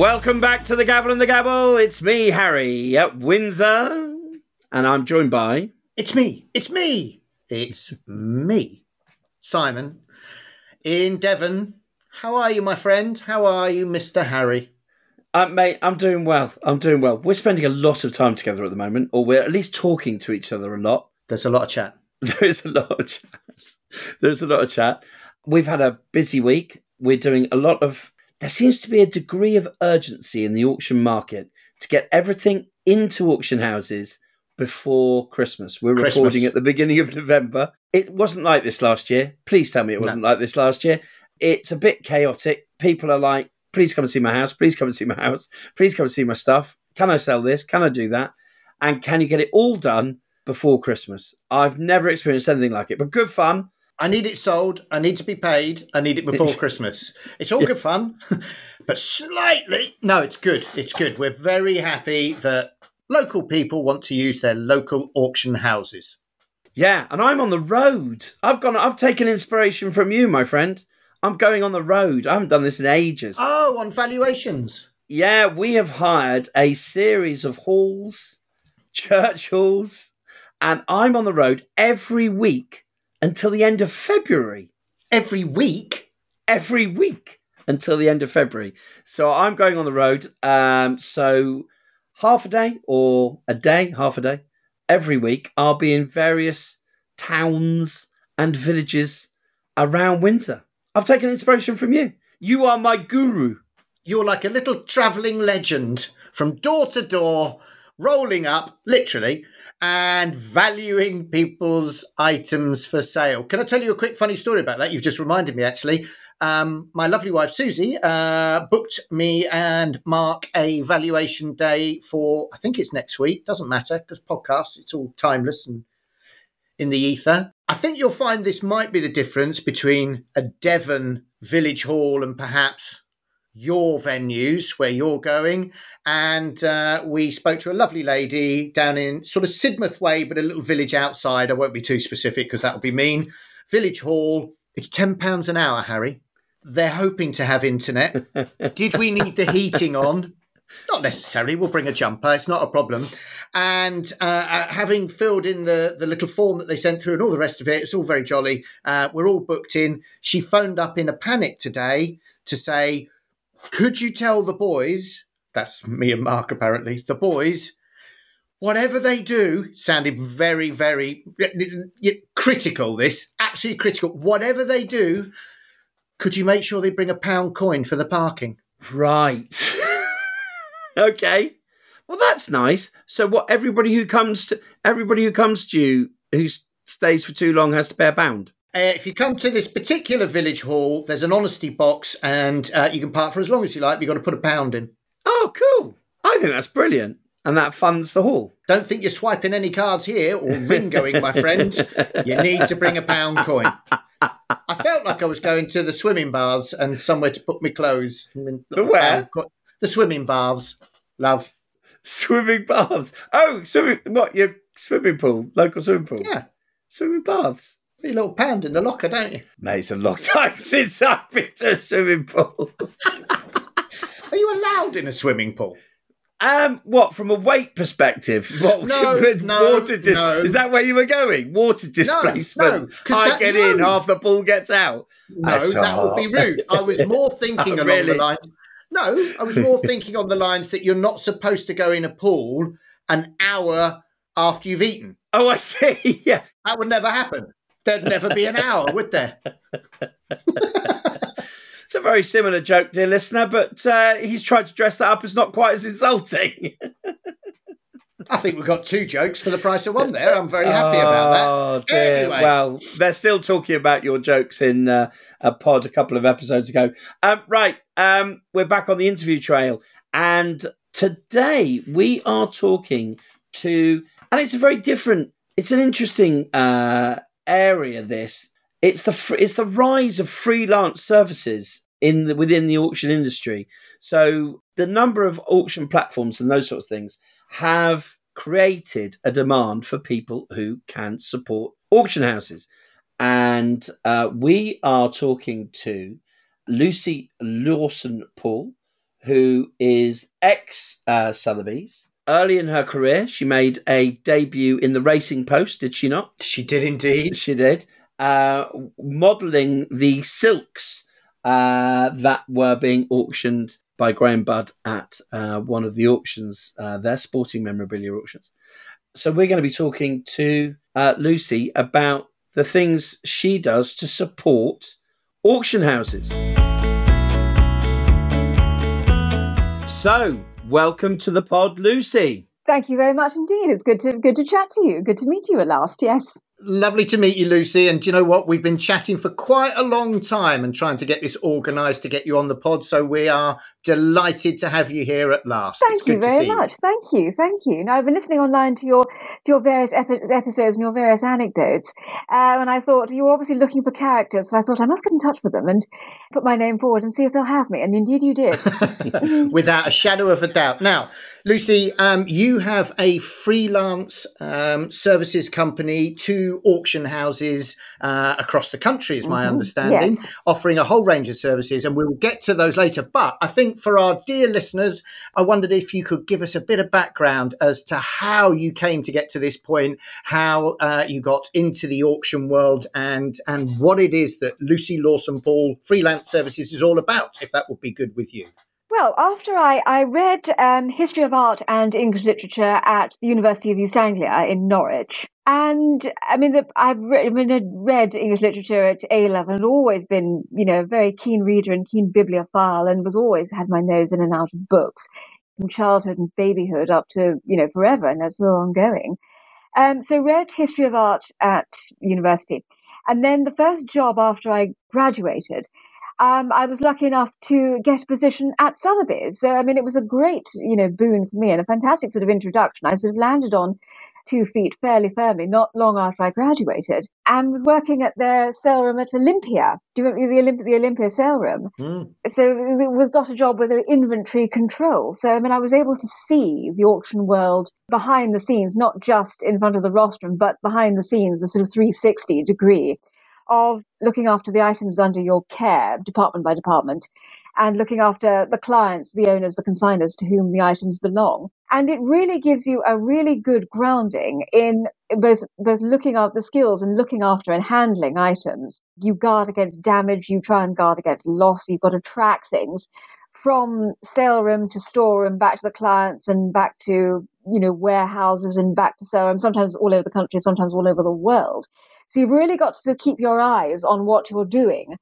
Welcome back to the Gavel and the Gabble. It's me, Harry, at Windsor, and I'm joined by. It's me. It's me. It's me, Simon, in Devon. How are you, my friend? How are you, Mister Harry? Uh, mate, I'm doing well. I'm doing well. We're spending a lot of time together at the moment, or we're at least talking to each other a lot. There's a lot of chat. There is a lot of chat. There's a lot of chat. We've had a busy week. We're doing a lot of. There seems to be a degree of urgency in the auction market to get everything into auction houses before Christmas. We're Christmas. recording at the beginning of November. It wasn't like this last year. Please tell me it wasn't like this last year. It's a bit chaotic. People are like, please come and see my house. Please come and see my house. Please come and see my stuff. Can I sell this? Can I do that? And can you get it all done before Christmas? I've never experienced anything like it, but good fun. I need it sold. I need to be paid. I need it before Christmas. It's all good fun, but slightly. No, it's good. It's good. We're very happy that local people want to use their local auction houses. Yeah, and I'm on the road. I've gone. I've taken inspiration from you, my friend. I'm going on the road. I haven't done this in ages. Oh, on valuations. Yeah, we have hired a series of halls, church halls, and I'm on the road every week until the end of February. Every week. Every week until the end of February. So I'm going on the road. Um, so half a day or a day, half a day, every week, I'll be in various towns and villages around Windsor. I've taken inspiration from you. You are my guru. You're like a little travelling legend from door to door, rolling up, literally, and valuing people's items for sale. Can I tell you a quick funny story about that? You've just reminded me, actually. Um, my lovely wife, Susie, uh, booked me and Mark a valuation day for, I think it's next week, doesn't matter because podcasts, it's all timeless and in the ether. I think you'll find this might be the difference between a Devon village hall and perhaps your venues where you're going. And uh, we spoke to a lovely lady down in sort of Sidmouth Way, but a little village outside. I won't be too specific because that would be mean. Village hall. It's £10 an hour, Harry. They're hoping to have internet. Did we need the heating on? Not necessarily. We'll bring a jumper. It's not a problem. And uh, uh, having filled in the, the little form that they sent through and all the rest of it, it's all very jolly. Uh, we're all booked in. She phoned up in a panic today to say, could you tell the boys, that's me and Mark apparently, the boys, whatever they do, sounded very, very critical, this, absolutely critical. Whatever they do, could you make sure they bring a pound coin for the parking? Right. okay. Well, that's nice. So, what? Everybody who comes to everybody who comes to you who stays for too long has to pay a pound. Uh, if you come to this particular village hall, there's an honesty box and uh, you can park for as long as you like. But you've got to put a pound in. Oh, cool. I think that's brilliant, and that funds the hall. Don't think you're swiping any cards here or ringoing, my friend. You need to bring a pound coin. I felt like I was going to the swimming baths and somewhere to put my clothes. The where? The swimming baths. Love. Swimming baths. Oh, swimming. What? Your swimming pool, local swimming pool. Yeah. Swimming baths. Put your little pound in the locker, don't you? Mate, it's a long time since I've been to a swimming pool. Are you allowed in a swimming pool? Um, what from a weight perspective? What No, no, water dis- no. Is that where you were going? Water displacement. no, 'cause I that- get in, half the pool gets out. No, That's that would be rude. I was more thinking Oh, along really? the lines. No, I was more thinking on the lines that you're not supposed to go in a pool an hour after you've eaten. Oh, I see. Yeah, That would never happen. There'd never be an hour, would there? it's a very similar joke, dear listener, but uh, he's tried to dress that up as not quite as insulting. I think we've got two jokes for the price of one there. I'm very happy about that. Oh, dear. Anyway. Well, they're still talking about your jokes in uh, a pod a couple of episodes ago. Um, right, um, we're back on the interview trail, and today we are talking to, and it's a very different. It's an interesting uh, area. This it's the it's the rise of freelance services in the, within the auction industry. So the number of auction platforms and those sorts of things have created a demand for people who can support auction houses. And uh, we are talking to Lucy Lawson Paul, who is ex uh, Sotheby's. Early in her career, she made a debut in the Racing Post, did she not? She did indeed. She did. Uh, modelling the silks uh, that were being auctioned by Graham Budd at uh, one of the auctions, uh, their sporting memorabilia auctions. So we're going to be talking to uh, Lucy about the things she does to support auction houses. So, welcome to the pod, Lucy. Thank you very much indeed. It's good to good to chat to you. Good to meet you at last. Yes. Lovely to meet you, Lucy. And do you know what? We've been chatting for quite a long time and trying to get this organised to get you on the pod. So we are delighted to have you here at last. Thank you very much. You. Thank you. Thank you. Now, I've been listening online to your to your various epi- episodes and your various anecdotes, uh, and I thought you were obviously looking for characters. So I thought I must get in touch with them and put my name forward and see if they'll have me. And indeed, you did. Without a shadow of a doubt. Now, Lucy, um, you have a freelance um, services company to auction houses uh, across the country, is my mm-hmm. understanding, yes. offering a whole range of services, and we'll get to those later. But I think for our dear listeners, I wondered if you could give us a bit of background as to how you came to get to this point, how uh, you got into the auction world, and and what it is that Lucy Lawson Paul Freelance Services is all about. If that would be good with you. Well, after I, I read um, History of Art and English Literature at the University of East Anglia in Norwich, and I mean, the, I've re- I mean, I'd read English literature at A level and always been, you know, a very keen reader and keen bibliophile, and was always had my nose in and out of books from childhood and babyhood up to, you know, forever, and that's still ongoing. Um, so read History of Art at university. And then the first job after I graduated um, I was lucky enough to get a position at Sotheby's. So, I mean, it was a great, you know, boon for me and a fantastic sort of introduction. I sort of landed on two feet fairly firmly not long after I graduated and was working at their sale room at Olympia. Do you remember the, Olymp- the Olympia sale room? Mm. So we got a job with the inventory control. So, I mean, I was able to see the auction world behind the scenes, not just in front of the rostrum, but behind the scenes, a sort of 360 degree of looking after the items under your care, department by department, and looking after the clients, the owners, the consigners to whom the items belong. And it really gives you a really good grounding in both, both looking at the skills and looking after and handling items. You guard against damage, you try and guard against loss, you've got to track things from sale room to store room back to the clients and back to you know warehouses and back to sale room sometimes all over the country sometimes all over the world so you've really got to keep your eyes on what you're doing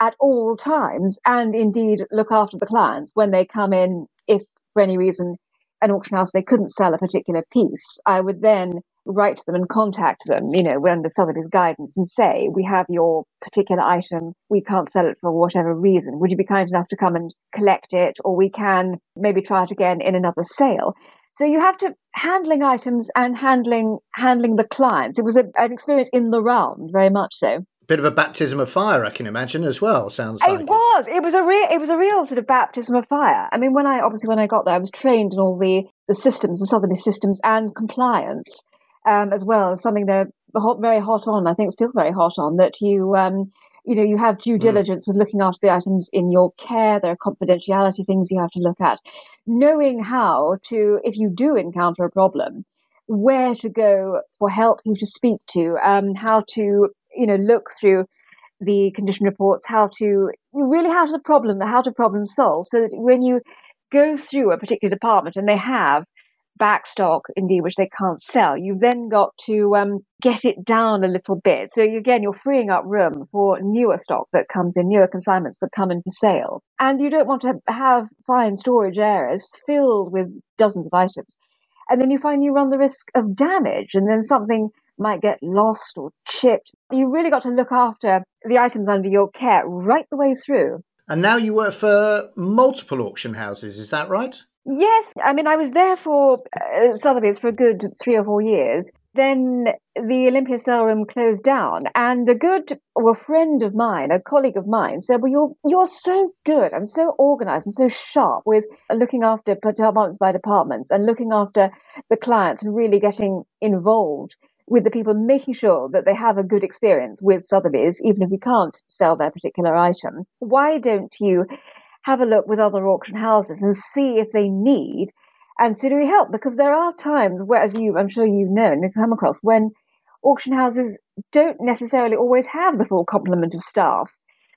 at all times and indeed look after the clients when they come in if for any reason an auction house they couldn't sell a particular piece i would then write to them and contact them you know under sotheby's guidance and say we have your particular item. We can't sell it for whatever reason. Would you be kind enough to come and collect it? Or we can maybe try it again in another sale so you have to handling items and handling handling the clients. It was a, an experience in the round, very much so. Bit of a baptism of fire, I can imagine as well. Sounds like it was. It was a real. It was a real sort of baptism of fire. I mean, when I obviously when I got there, I was trained in all the the systems, the Sotheby's systems, and compliance um, as well. Something they're hot, very hot on. I think still very hot on that you. Um, you know, you have due hmm. diligence mm. with looking after the items in your care. There are confidentiality things you have to look at. Knowing how to, if you do encounter a problem, where to go for help, who to speak to, um, how to, you know, look through the condition reports, how to you really how to problem, how to problem solve, so that when you go through a particular department and they have backstock indeed which they can't sell. You've then got to um, get it down a little bit. So again you're freeing up room for newer stock that comes in newer consignments that come in for sale. And you don't want to have fine storage areas filled with dozens of items. And then you find you run the risk of damage and then something might get lost or chipped. You really got to look after the items under your care right the way through. And now you work for multiple auction houses is that right Yes, I mean, I was there for uh, Sotheby's for a good three or four years. Then the Olympia sale room closed down, and a good well friend of mine, a colleague of mine, said, "Well, you're you're so good and so organised and so sharp with looking after departments by departments and looking after the clients and really getting involved." With the people making sure that they have a good experience with Sotheby's, even if you can't sell their particular item. Why don't you have a look with other auction houses and see if they need ancillary help because there are times where, as you, I'm sure you've known come across, when auction houses don't necessarily always have the full complement of staff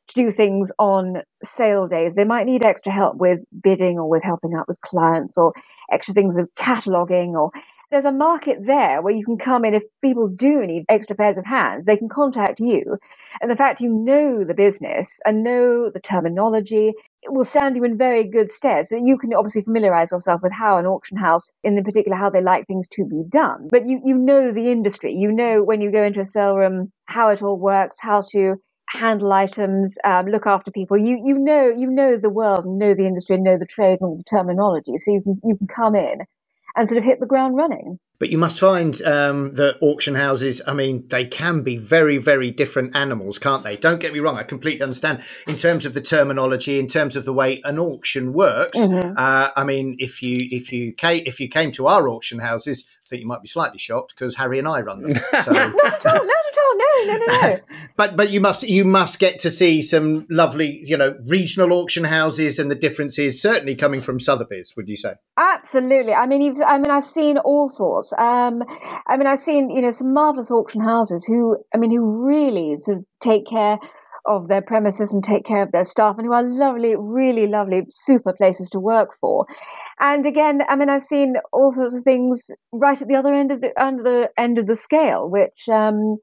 to do things on sale days. They might need extra help with bidding or with helping out with clients or extra things with cataloging or there's a market there where you can come in if people do need extra pairs of hands they can contact you and the fact you know the business and know the terminology will stand you in very good stead so you can obviously familiarize yourself with how an auction house in the particular how they like things to be done but you you know the industry you know when you go into a sale room how it all works how to handle items, um, look after people. You you know you know the world, know the industry, know the trade and all the terminology. So you can you can come in and sort of hit the ground running. But you must find um, that auction houses, I mean, they can be very, very different animals, can't they? Don't get me wrong, I completely understand in terms of the terminology, in terms of the way an auction works. Mm-hmm. Uh, I mean, if you if you came, if you came to our auction houses, I think you might be slightly shocked because Harry and I run them. So. not at all, not at all. No, no, no, no. but but you must you must get to see some lovely, you know, regional auction houses and the differences certainly coming from Sotheby's. Would you say? Absolutely. I mean, you've, I mean, I've seen all sorts. Um, I mean, I've seen you know some marvelous auction houses who, I mean, who really sort of take care of their premises and take care of their staff, and who are lovely, really lovely, super places to work for. And again, I mean, I've seen all sorts of things right at the other end of the under the end of the scale, which. Um,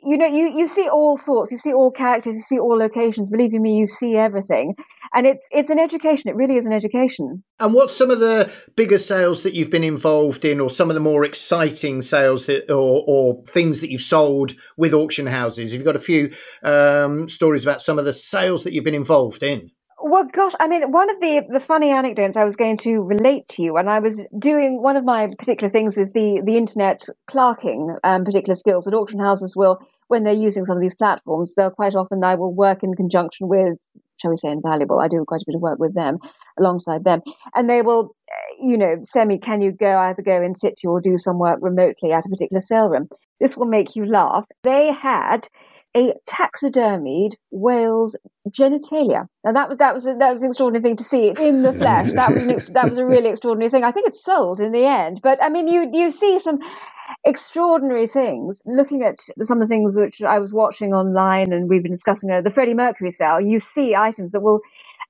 you know, you, you see all sorts, you see all characters, you see all locations. Believe me, you see everything, and it's it's an education. It really is an education. And what's some of the bigger sales that you've been involved in, or some of the more exciting sales that, or, or things that you've sold with auction houses? Have you got a few um, stories about some of the sales that you've been involved in? Well, gosh, I mean, one of the the funny anecdotes I was going to relate to you when I was doing one of my particular things is the the internet clerking um, particular skills that auction houses will when they're using some of these platforms. They'll quite often I will work in conjunction with, shall we say, Invaluable. I do quite a bit of work with them alongside them, and they will, you know, send me, can you go either go in situ or do some work remotely at a particular sale room? This will make you laugh. They had a taxidermied whale's genitalia. And that was that was that was an extraordinary thing to see in the flesh. That was an that was a really extraordinary thing. I think it's sold in the end, but I mean, you you see some extraordinary things. Looking at some of the things which I was watching online, and we've been discussing uh, the Freddie Mercury sale. You see items that will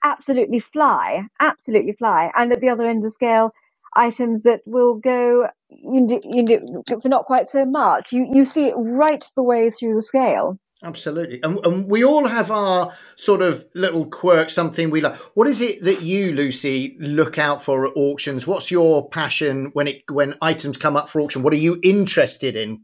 absolutely fly, absolutely fly, and at the other end of the scale items that will go you know, for not quite so much. You you see it right the way through the scale. Absolutely. And, and we all have our sort of little quirk, something we like. What is it that you, Lucy, look out for at auctions? What's your passion when it when items come up for auction? What are you interested in?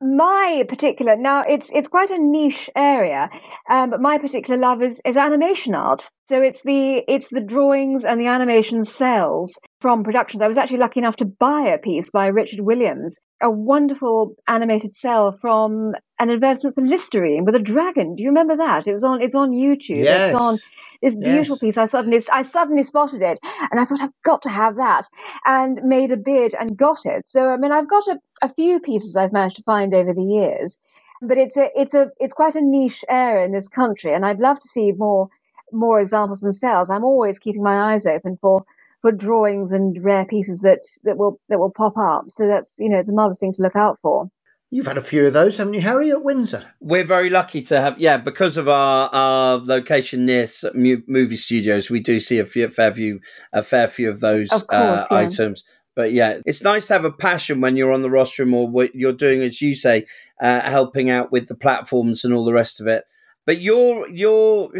My particular now it's it's quite a niche area um, but my particular love is is animation art. So it's the it's the drawings and the animation cels from productions. I was actually lucky enough to buy a piece by richard williams a wonderful animated cel from an advertisement for listerine with a dragon. Do you remember that? It was on it's on youtube. Yes. it's on this beautiful yes. piece. I suddenly, I suddenly spotted it, and I thought I've got to have that, and made a bid and got it. So I mean, I've got a, a few pieces I've managed to find over the years, but it's a, it's a, it's quite a niche area in this country, and I'd love to see more, more examples and sales. I'm always keeping my eyes open for for drawings and rare pieces that that will that will pop up. So that's you know, it's a marvelous thing to look out for. You've had a few of those, haven't you, Harry, at Windsor? We're very lucky to have, yeah, because of our, our location near movie studios, we do see a, few, a fair few, a fair few of those of course, uh, yeah. items. But yeah, it's nice to have a passion when you're on the rostrum or what you're doing, as you say, uh, helping out with the platforms and all the rest of it. But you're you're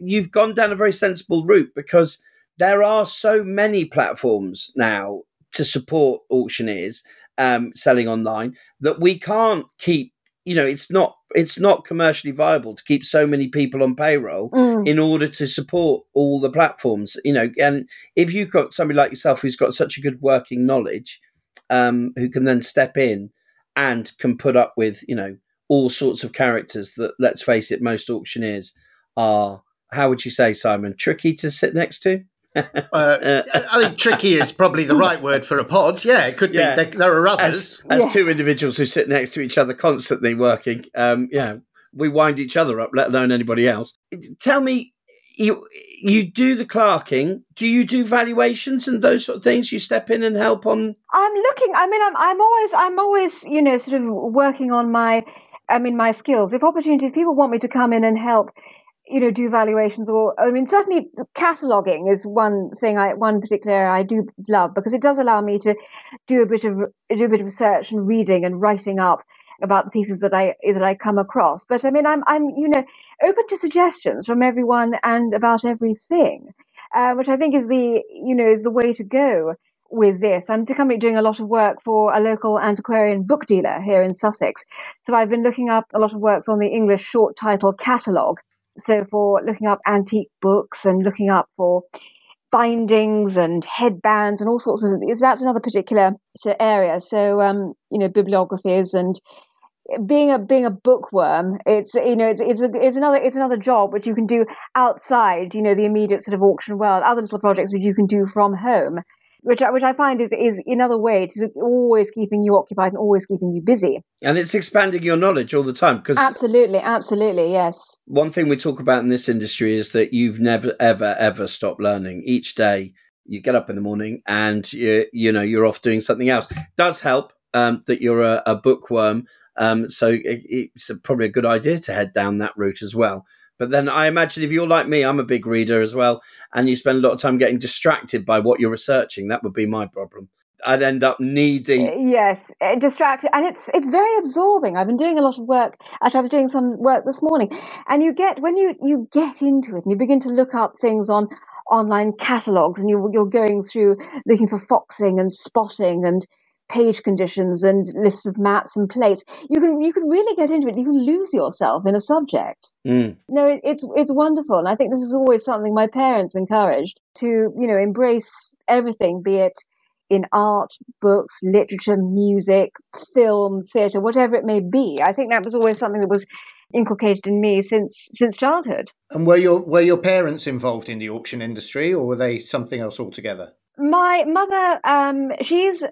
you've gone down a very sensible route because there are so many platforms now to support auctioneers um, selling online that we can't keep you know it's not it's not commercially viable to keep so many people on payroll mm. in order to support all the platforms you know and if you've got somebody like yourself who's got such a good working knowledge um, who can then step in and can put up with you know all sorts of characters that let's face it most auctioneers are how would you say simon tricky to sit next to uh, I think tricky is probably the right word for a pod. Yeah, it could yeah. be. There, there, are others. As, as yes. two individuals who sit next to each other constantly working, um, yeah, we wind each other up, let alone anybody else. Tell me, you you do the clerking. Do you do valuations and those sort of things? You step in and help on. I'm looking. I mean, I'm I'm always I'm always you know sort of working on my I mean my skills. If opportunity, if people want me to come in and help, you know, do valuations or I mean certainly cataloging is one thing I one particular area I do love because it does allow me to do a bit of do a bit of research and reading and writing up about the pieces that I that I come across. But I mean, I'm I'm you know open to suggestions from everyone and about everything, uh, which I think is the you know is the way to go with this. I'm currently doing a lot of work for a local antiquarian book dealer here in Sussex. So I've been looking up a lot of works on the English short title catalogue. So for looking up antique books and looking up for bindings and headbands and all sorts of that's another particular area so um, you know bibliographies and being a being a bookworm, it's you know it's it's, a, it's another it's another job which you can do outside you know the immediate sort of auction world. Other little projects which you can do from home, which I, which I find is is another way to always keeping you occupied and always keeping you busy. And it's expanding your knowledge all the time because absolutely, absolutely, yes. One thing we talk about in this industry is that you've never ever ever stopped learning. Each day you get up in the morning and you you know you're off doing something else. It does help um, that you're a, a bookworm um, so it, it's probably a good idea to head down that route as well. But then I imagine if you're like me, I'm a big reader as well, and you spend a lot of time getting distracted by what you're researching. That would be my problem. I'd end up needing. Uh, yes, uh, distracted, and it's it's very absorbing. I've been doing a lot of work. Actually, I was doing some work this morning, and you get when you you get into it and you begin to look up things on online catalogs, and you you're going through looking for foxing and spotting and page conditions and lists of maps and plates. You can you can really get into it. You can lose yourself in a subject. Mm. No, it, it's it's wonderful, and I think this is always something my parents encouraged to you know embrace everything, be it in art, books, literature, music, film, theatre, whatever it may be. I think that was always something that was inculcated in me since since childhood. And were your were your parents involved in the auction industry, or were they something else altogether? My mother, um, she's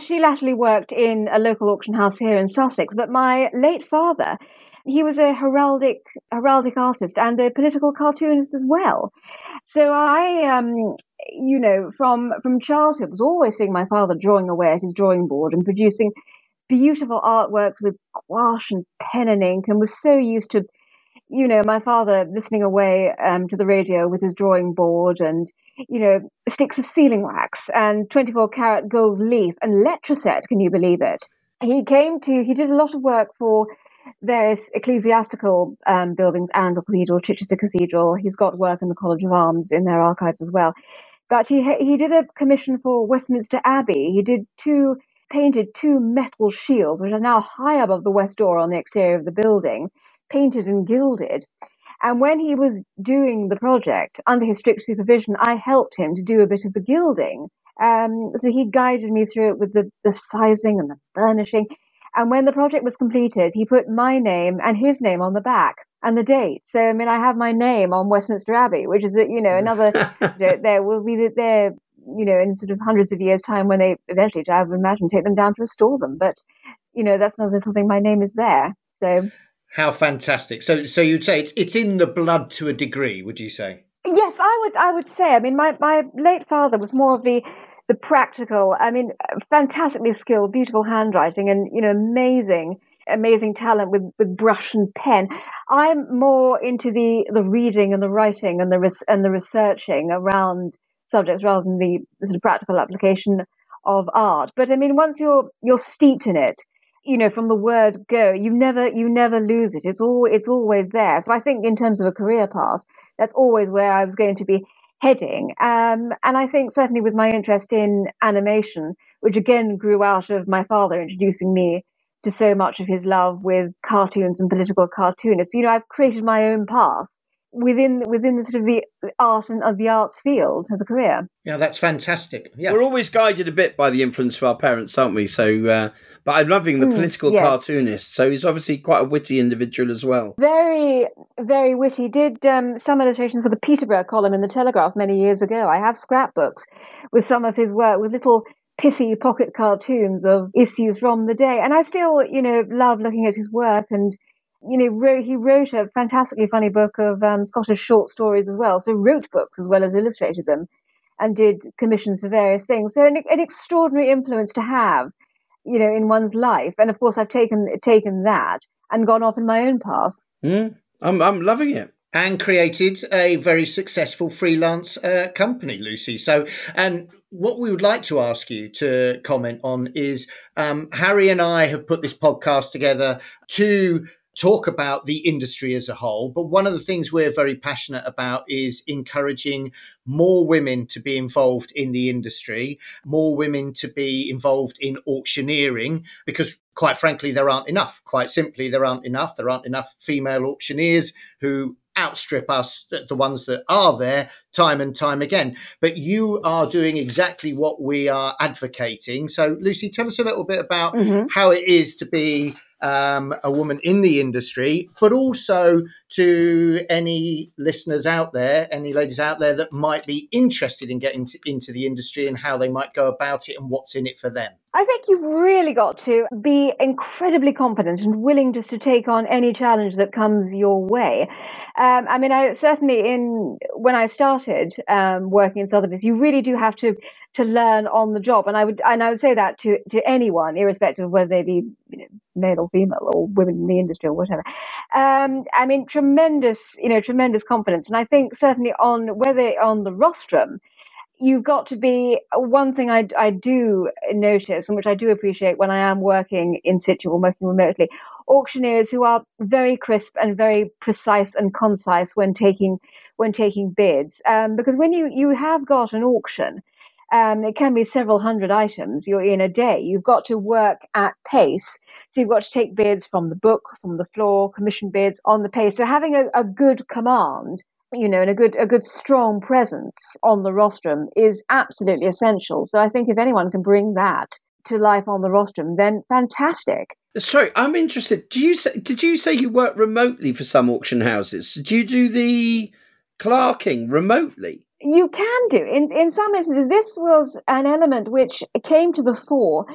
she latterly worked in a local auction house here in Sussex, but my late father, he was a heraldic heraldic artist and a political cartoonist as well. So I, um, you know, from from childhood was always seeing my father drawing away at his drawing board and producing beautiful artworks with gouache and pen and ink, and was so used to, you know, my father listening away um, to the radio with his drawing board and you know, sticks of sealing wax and 24 karat gold leaf and letraset. Can you believe it? He came to, he did a lot of work for various ecclesiastical um, buildings, Arundel Cathedral, Chichester Cathedral. He's got work in the College of Arms in their archives as well. But he he did a commission for Westminster Abbey. He did two painted two metal shields, which are now high above the west door on the exterior of the building, painted and gilded. And when he was doing the project under his strict supervision, I helped him to do a bit of the gilding. Um, so he guided me through it with the, the sizing and the burnishing. And when the project was completed, he put my name and his name on the back and the date. So I mean, I have my name on Westminster Abbey, which is you know another. there will be there you know in sort of hundreds of years' time when they eventually, I would imagine, take them down to restore them. But you know that's another little thing. My name is there. So how fantastic! So, so you'd say it's it's in the blood to a degree, would you say? Yes, I would. I would say. I mean, my my late father was more of the the practical. I mean, fantastically skilled, beautiful handwriting, and you know, amazing amazing talent with, with brush and pen. I'm more into the, the reading and the writing and the res- and the researching around subjects rather than the, the sort of practical application of art. But I mean, once you're you're steeped in it, you know from the word go you never you never lose it. It's all it's always there. So i think in terms of a career path that's always where i was going to be heading. Um, and i think certainly with my interest in animation which again grew out of my father introducing me to so much of his love with cartoons and political cartoonists you know i've created my own path within within the sort of the art and of the arts field as a career. Yeah, that's fantastic. Yeah, we're always guided a bit by the influence of our parents, aren't we? So, uh, but I'm loving the mm, political yes. cartoonist. So he's obviously quite a witty individual as well. Very, very witty. Did um, some illustrations for the Peterborough column in the Telegraph many years ago. I have scrapbooks with some of his work with little pithy pocket cartoons of issues from the day, and I still, you know, love looking at his work and you know, wrote, he wrote a fantastically funny book of um, Scottish short stories as well. So wrote books as well as illustrated them, and did commissions for various things. So an, an extraordinary influence to have, you know, in one's life. And of course, I've taken taken that and gone off in my own path. Mm, I'm I'm loving it and created a very successful freelance uh, company, Lucy. So, and what we would like to ask you to comment on is um, Harry and I have put this podcast together to talk about the industry as a whole. But one of the things we're very passionate about is encouraging more women to be involved in the industry, more women to be involved in auctioneering, because quite frankly, there aren't enough. Quite simply, there aren't enough. There aren't enough female auctioneers who outstrip us, the ones that are there, time and time again. But you are doing exactly what we are advocating. So, Lucy, tell us a little bit about mm-hmm. how it is to be um, a woman in the industry, but also to any listeners out there, any ladies out there that might be interested in getting to, into the industry and how they might go about it and what's in it for them. I think you've really got to be incredibly confident and willing just to take on any challenge that comes your way. Um, I mean, I certainly in when I started um, working in Sotheby's, you really do have to to learn on the job, and I would and I would say that to to anyone, irrespective of whether they be you know, male or female or women in the industry or whatever. Um, I mean, tremendous, you know, tremendous confidence, and I think certainly on whether on the rostrum you've got to be one thing I, I do notice and which I do appreciate when I am working in situ or working remotely auctioneers who are very crisp and very precise and concise when taking when taking bids. Um, because when you you have got an auction um, it can be several hundred items you're in a day you've got to work at pace so you've got to take bids from the book from the floor commission bids on the pace so having a, a good command you know, and a good a good strong presence on the rostrum is absolutely essential. So I think if anyone can bring that to life on the rostrum, then fantastic. Sorry, I'm interested. Do you say, did you say you work remotely for some auction houses? Do you do the clerking remotely? You can do. In in some instances, this was an element which came to the fore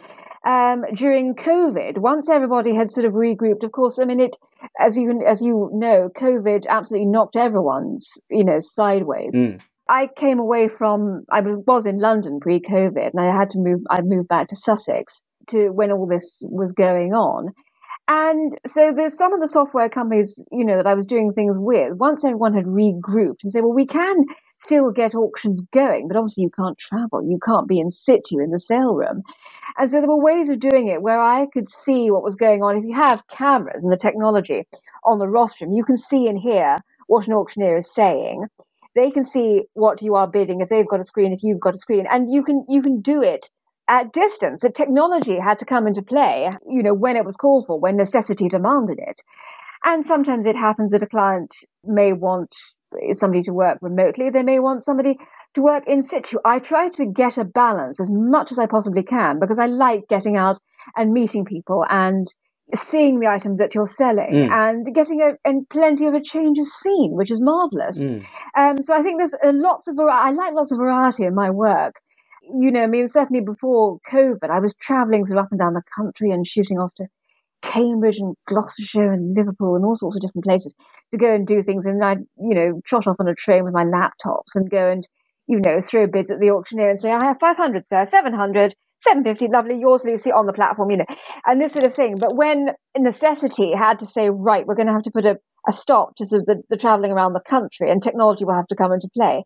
um, during COVID, once everybody had sort of regrouped, of course, I mean, it, as you, as you know, COVID absolutely knocked everyone's, you know, sideways. Mm. I came away from, I was, was in London pre COVID and I had to move, I moved back to Sussex to when all this was going on. And so there's some of the software companies, you know, that I was doing things with, once everyone had regrouped and said, well, we can still get auctions going, but obviously you can't travel. You can't be in situ in the sale room. And so there were ways of doing it where I could see what was going on. If you have cameras and the technology on the rostrum, you can see and hear what an auctioneer is saying. They can see what you are bidding if they've got a screen, if you've got a screen, and you can you can do it at distance. The technology had to come into play, you know, when it was called for, when necessity demanded it. And sometimes it happens that a client may want somebody to work remotely. They may want somebody to work in situ. I try to get a balance as much as I possibly can because I like getting out and meeting people and seeing the items that you're selling mm. and getting a and plenty of a change of scene, which is marvelous. Mm. Um, so I think there's uh, lots of variety. I like lots of variety in my work. You know, I mean, certainly before COVID, I was traveling sort of up and down the country and shooting off to Cambridge and Gloucestershire and Liverpool and all sorts of different places to go and do things. And I'd, you know, trot off on a train with my laptops and go and, you know, throw bids at the auctioneer and say, I have 500, sir, 700, 750, lovely, yours, Lucy, on the platform, you know, and this sort of thing. But when necessity had to say, right, we're going to have to put a, a stop to sort of the, the traveling around the country and technology will have to come into play,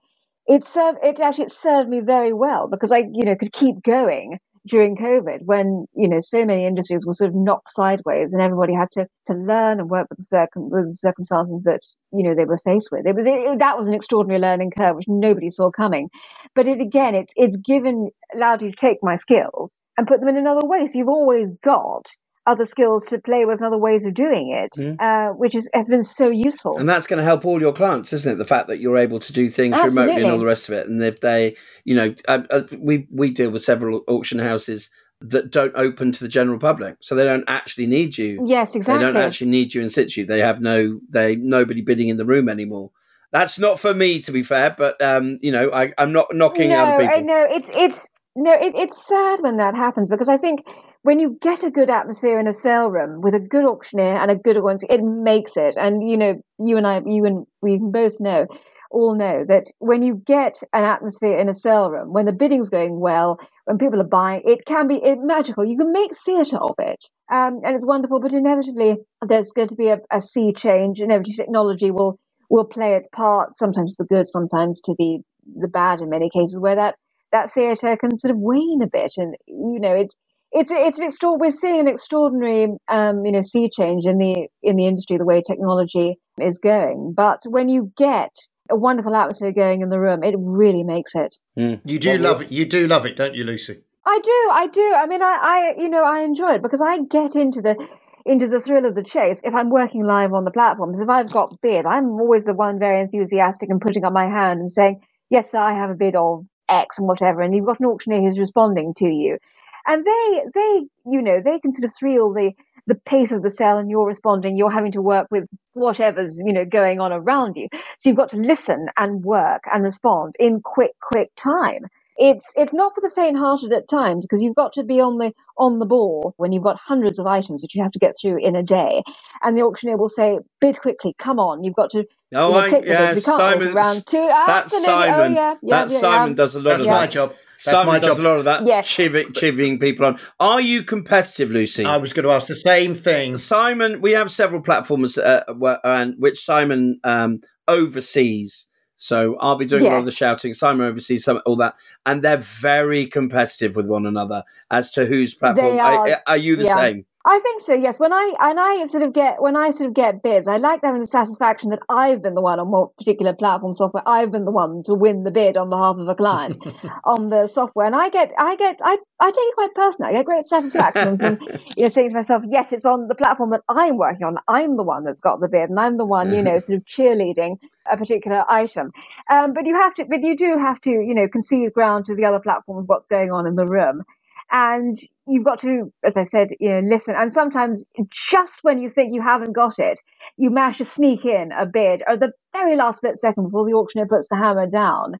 it served, it actually it served me very well because I, you know, could keep going during COVID when, you know, so many industries were sort of knocked sideways and everybody had to, to learn and work with the, circum- with the circumstances that, you know, they were faced with. It was, it, that was an extraordinary learning curve, which nobody saw coming. But it, again, it's, it's given, allowed you to take my skills and put them in another way. So you've always got other skills to play with and other ways of doing it, mm. uh, which is, has been so useful. And that's going to help all your clients, isn't it? The fact that you're able to do things Absolutely. remotely and all the rest of it. And if they, you know, uh, uh, we we deal with several auction houses that don't open to the general public, so they don't actually need you. Yes, exactly. They don't actually need you in situ. They have no, they nobody bidding in the room anymore. That's not for me, to be fair, but um, you know, I, I'm not knocking no, other people. I know it's it's no, it, it's sad when that happens because I think when you get a good atmosphere in a sale room with a good auctioneer and a good audience, it makes it. And you know, you and I, you and we both know, all know that when you get an atmosphere in a sale room, when the bidding's going well, when people are buying, it can be magical. You can make theatre of it, um, and it's wonderful. But inevitably, there's going to be a, a sea change. Inevitably, technology will will play its part, sometimes to the good, sometimes to the the bad. In many cases, where that that theatre can sort of wane a bit, and you know, it's it's it's an extra. We're seeing an extraordinary, um, you know, sea change in the in the industry, the way technology is going. But when you get a wonderful atmosphere going in the room, it really makes it. Mm. You do well, love it. You do love it, don't you, Lucy? I do. I do. I mean, I, I, you know, I enjoy it because I get into the into the thrill of the chase. If I'm working live on the platforms, if I've got bid, I'm always the one very enthusiastic and putting up my hand and saying, "Yes, sir, I have a bid of X and whatever," and you've got an auctioneer who's responding to you and they they you know they can sort of thrill the the pace of the cell and you're responding you're having to work with whatever's you know going on around you. So you've got to listen and work and respond in quick quick time it's it's not for the faint-hearted at times because you've got to be on the on the ball when you've got hundreds of items that you have to get through in a day and the auctioneer will say bid quickly come on you've got to oh you know, take yeah, the bids. we can't Simon, round two that's Absolutely. Oh, Simon oh, yeah, yeah, that yeah, Simon yeah. does a lot that's of my job that's Simon does job. a lot of that yes. chivvying, chivvying people on. Are you competitive, Lucy? I was going to ask the same thing. Simon, we have several platforms uh, and which Simon um, oversees. So I'll be doing yes. a lot of the shouting. Simon oversees some all that, and they're very competitive with one another as to whose platform. Are, are, you the yeah. same? I think so. Yes. When I and I sort of get when I sort of get bids, I like having the satisfaction that I've been the one on what particular platform software. I've been the one to win the bid on behalf of a client on the software, and I get I get I I take it quite personally. I get great satisfaction from you know saying to myself, yes, it's on the platform that I'm working on. I'm the one that's got the bid, and I'm the one you know sort of cheerleading a particular item. Um, but you have to, but you do have to you know concede ground to the other platforms what's going on in the room and you've got to, as I said, you know, listen. And sometimes, just when you think you haven't got it, you manage to sneak in a bid, or the very last split second before the auctioneer puts the hammer down,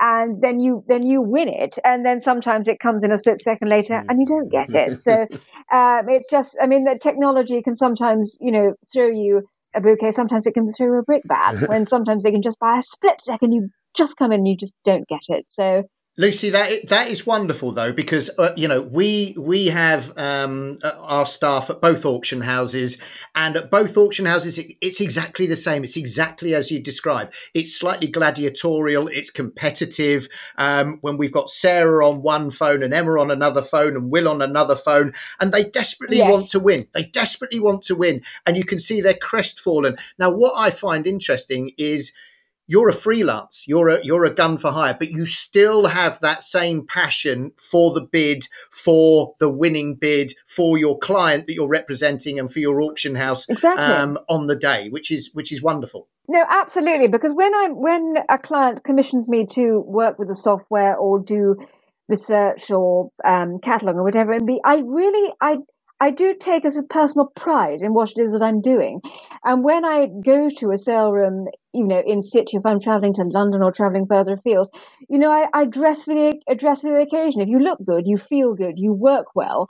and then you then you win it. And then sometimes it comes in a split second later, and you don't get it. So um, it's just, I mean, the technology can sometimes, you know, throw you a bouquet. Sometimes it can throw a brickbat. when sometimes they can just buy a split second, you just come in and you just don't get it. So Lucy, that that is wonderful though, because uh, you know we we have um, uh, our staff at both auction houses, and at both auction houses, it, it's exactly the same. It's exactly as you describe. It's slightly gladiatorial. It's competitive. Um, when we've got Sarah on one phone and Emma on another phone and Will on another phone, and they desperately yes. want to win. They desperately want to win, and you can see they're crestfallen. Now, what I find interesting is you're a freelance you're a you're a gun for hire but you still have that same passion for the bid for the winning bid for your client that you're representing and for your auction house exactly. um, on the day which is which is wonderful no absolutely because when i when a client commissions me to work with the software or do research or um, catalog or whatever and be i really i I do take as a personal pride in what it is that I'm doing. And when I go to a sale room, you know, in situ, if I'm traveling to London or traveling further afield, you know, I, I dress for the dress for the occasion. If you look good, you feel good, you work well.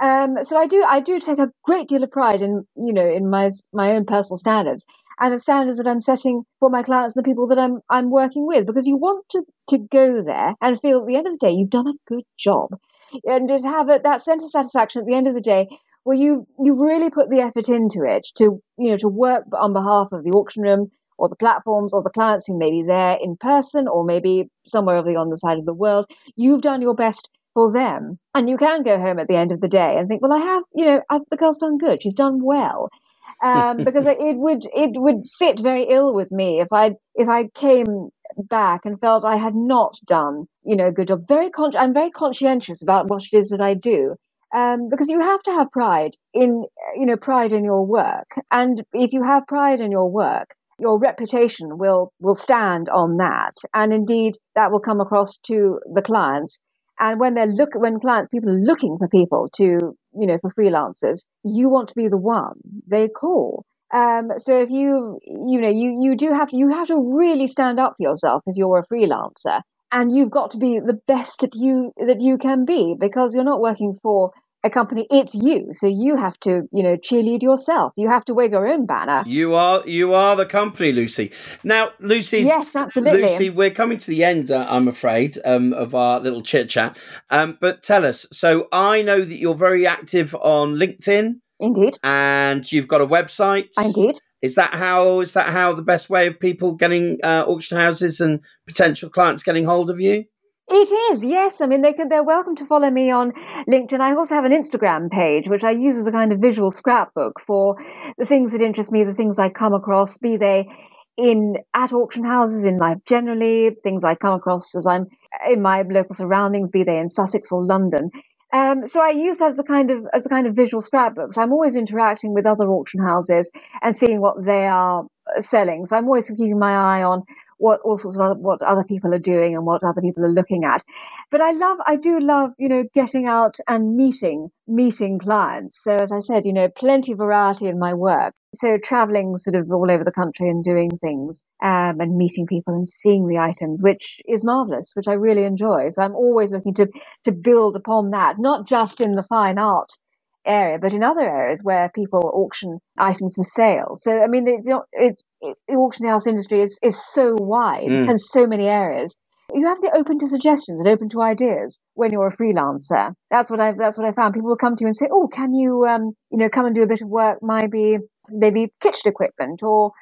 Um, so I do I do take a great deal of pride in you know in my my own personal standards and the standards that I'm setting for my clients and the people that I'm I'm working with because you want to to go there and feel at the end of the day you've done a good job and to have a, that sense of satisfaction at the end of the day where you you've really put the effort into it to you know to work on behalf of the auction room or the platforms or the clients who may be there in person or maybe somewhere over on the other side of the world. You've done your best for them and you can go home at the end of the day and think well i have you know I've, the girl's done good. She's done well. Um, because it would it would sit very ill with me if i if i came back and felt I had not done, you know, a good job. Very con- I'm very conscientious about what it is that I do. Um, because you have to have pride in, you know, pride in your work. And if you have pride in your work, your reputation will, will stand on that. And indeed, that will come across to the clients. And when they're look, when clients, people are looking for people to, you know, for freelancers, you want to be the one they call. Um, so if you, you know, you, you do have, you have to really stand up for yourself if you're a freelancer and you've got to be the best that you, that you can be because you're not working for a company, it's you. So you have to, you know, cheerlead yourself. You have to wave your own banner. You are you are the company, Lucy. Now, Lucy. Yes, absolutely. Lucy, we're coming to the end. Uh, I'm afraid um, of our little chit chat. Um, but tell us. So I know that you're very active on LinkedIn. Indeed. And you've got a website. Indeed. Is that how is that how the best way of people getting uh, auction houses and potential clients getting hold of you? It is, yes. I mean, they can, they're welcome to follow me on LinkedIn. I also have an Instagram page, which I use as a kind of visual scrapbook for the things that interest me, the things I come across, be they in at auction houses, in life generally, things I come across as I'm in my local surroundings, be they in Sussex or London. Um, so I use that as a kind of as a kind of visual scrapbook. So I'm always interacting with other auction houses and seeing what they are selling. So I'm always keeping my eye on what all sorts of other, what other people are doing and what other people are looking at. But I love, I do love, you know, getting out and meeting, meeting clients. So as I said, you know, plenty of variety in my work. So traveling sort of all over the country and doing things um, and meeting people and seeing the items, which is marvelous, which I really enjoy. So I'm always looking to to build upon that, not just in the fine art area, but in other areas where people auction items for sale. So, I mean, it's, not, it's it, the auction house industry is, is so wide mm. and so many areas. You have to be open to suggestions and open to ideas when you're a freelancer. That's what I that's what I found. People will come to you and say, "Oh, can you um, you know come and do a bit of work? Maybe maybe kitchen equipment or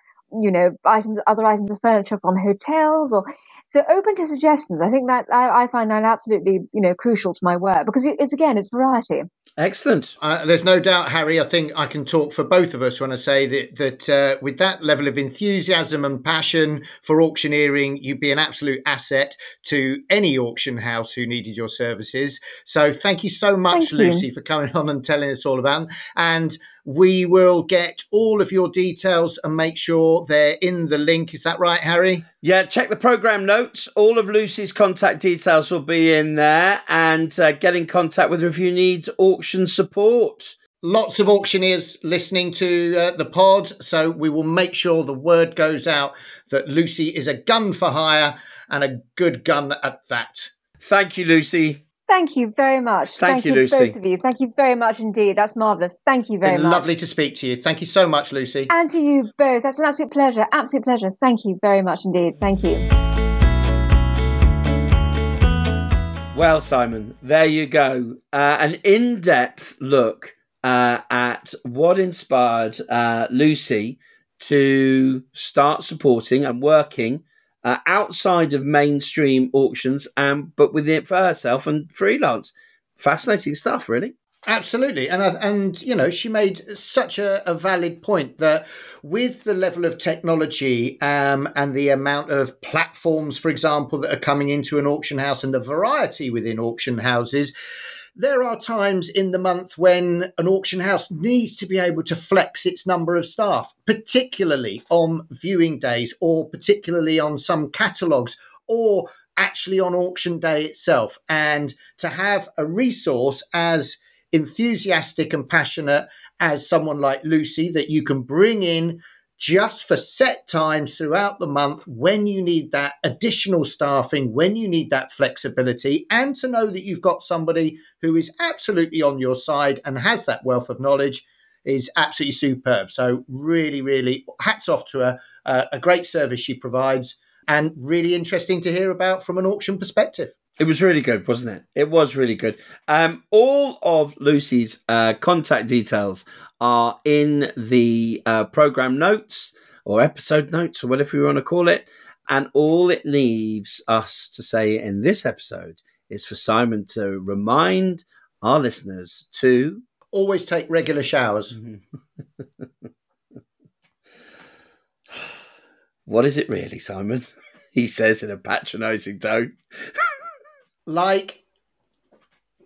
you know items other items of furniture from hotels or so open to suggestions. I think that I, I find that absolutely, you know, crucial to my work because it, it's again, it's variety. Excellent. Uh, there's no doubt, Harry. I think I can talk for both of us when I say that that uh, with that level of enthusiasm and passion for auctioneering, you'd be an absolute asset to any auction house who needed your services. So thank you so much, thank Lucy, you. for coming on and telling us all about. Them. And we will get all of your details and make sure they're in the link. Is that right, Harry? Yeah, check the program notes. All of Lucy's contact details will be in there and uh, get in contact with her if you need auction support. Lots of auctioneers listening to uh, the pod, so we will make sure the word goes out that Lucy is a gun for hire and a good gun at that. Thank you, Lucy. Thank you very much. Thank, Thank you, Lucy. both of you. Thank you very much indeed. That's marvellous. Thank you very Been much. Lovely to speak to you. Thank you so much, Lucy. And to you both. That's an absolute pleasure. Absolute pleasure. Thank you very much indeed. Thank you. Well, Simon, there you go. Uh, an in depth look uh, at what inspired uh, Lucy to start supporting and working uh, outside of mainstream auctions, um, but within it for herself and freelance. Fascinating stuff, really. Absolutely, and and you know she made such a, a valid point that with the level of technology um, and the amount of platforms, for example, that are coming into an auction house and the variety within auction houses, there are times in the month when an auction house needs to be able to flex its number of staff, particularly on viewing days or particularly on some catalogues or actually on auction day itself. And to have a resource as enthusiastic and passionate as someone like Lucy that you can bring in just for set times throughout the month when you need that additional staffing, when you need that flexibility, and to know that you've got somebody who is absolutely on your side and has that wealth of knowledge is absolutely superb. So, really, really hats off to her. Uh, a great service she provides, and really interesting to hear about from an auction perspective. It was really good, wasn't it? It was really good. Um, all of Lucy's uh, contact details are in the uh, program notes or episode notes or whatever you want to call it. And all it leaves us to say in this episode is for Simon to remind our listeners to always take regular showers. what is it really, Simon? He says in a patronizing tone. like,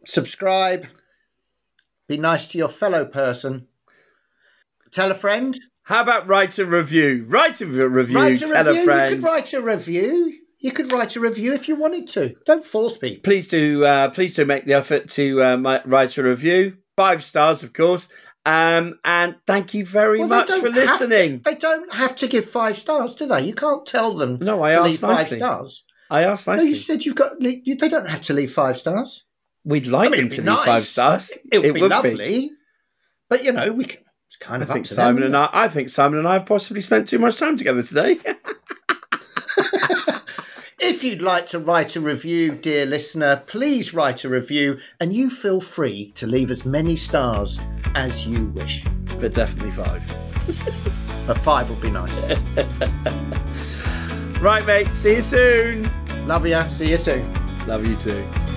subscribe, be nice to your fellow person, tell a friend. How about write a review? Write a review, write a tell review. a friend. You could write a review. You could write a review if you wanted to. Don't force people. Please do. Uh, please do make the effort to uh, write a review. Five stars, of course. Um, and thank you very well, much for listening. To, they don't have to give five stars, do they? You can't tell them. No, I to asked leave five nicely. stars. I asked nicely. No, you said you've got. They don't have to leave five stars. We'd like I mean, them to be leave five stars. It would be lovely. But you know, we can, it's kind I of up think to Simon them, and I. I think Simon and I have possibly spent too much time together today. If you'd like to write a review, dear listener, please write a review and you feel free to leave as many stars as you wish. but definitely five. A five would be nice. Right, mate. See you soon. Love you. See you soon. Love you too.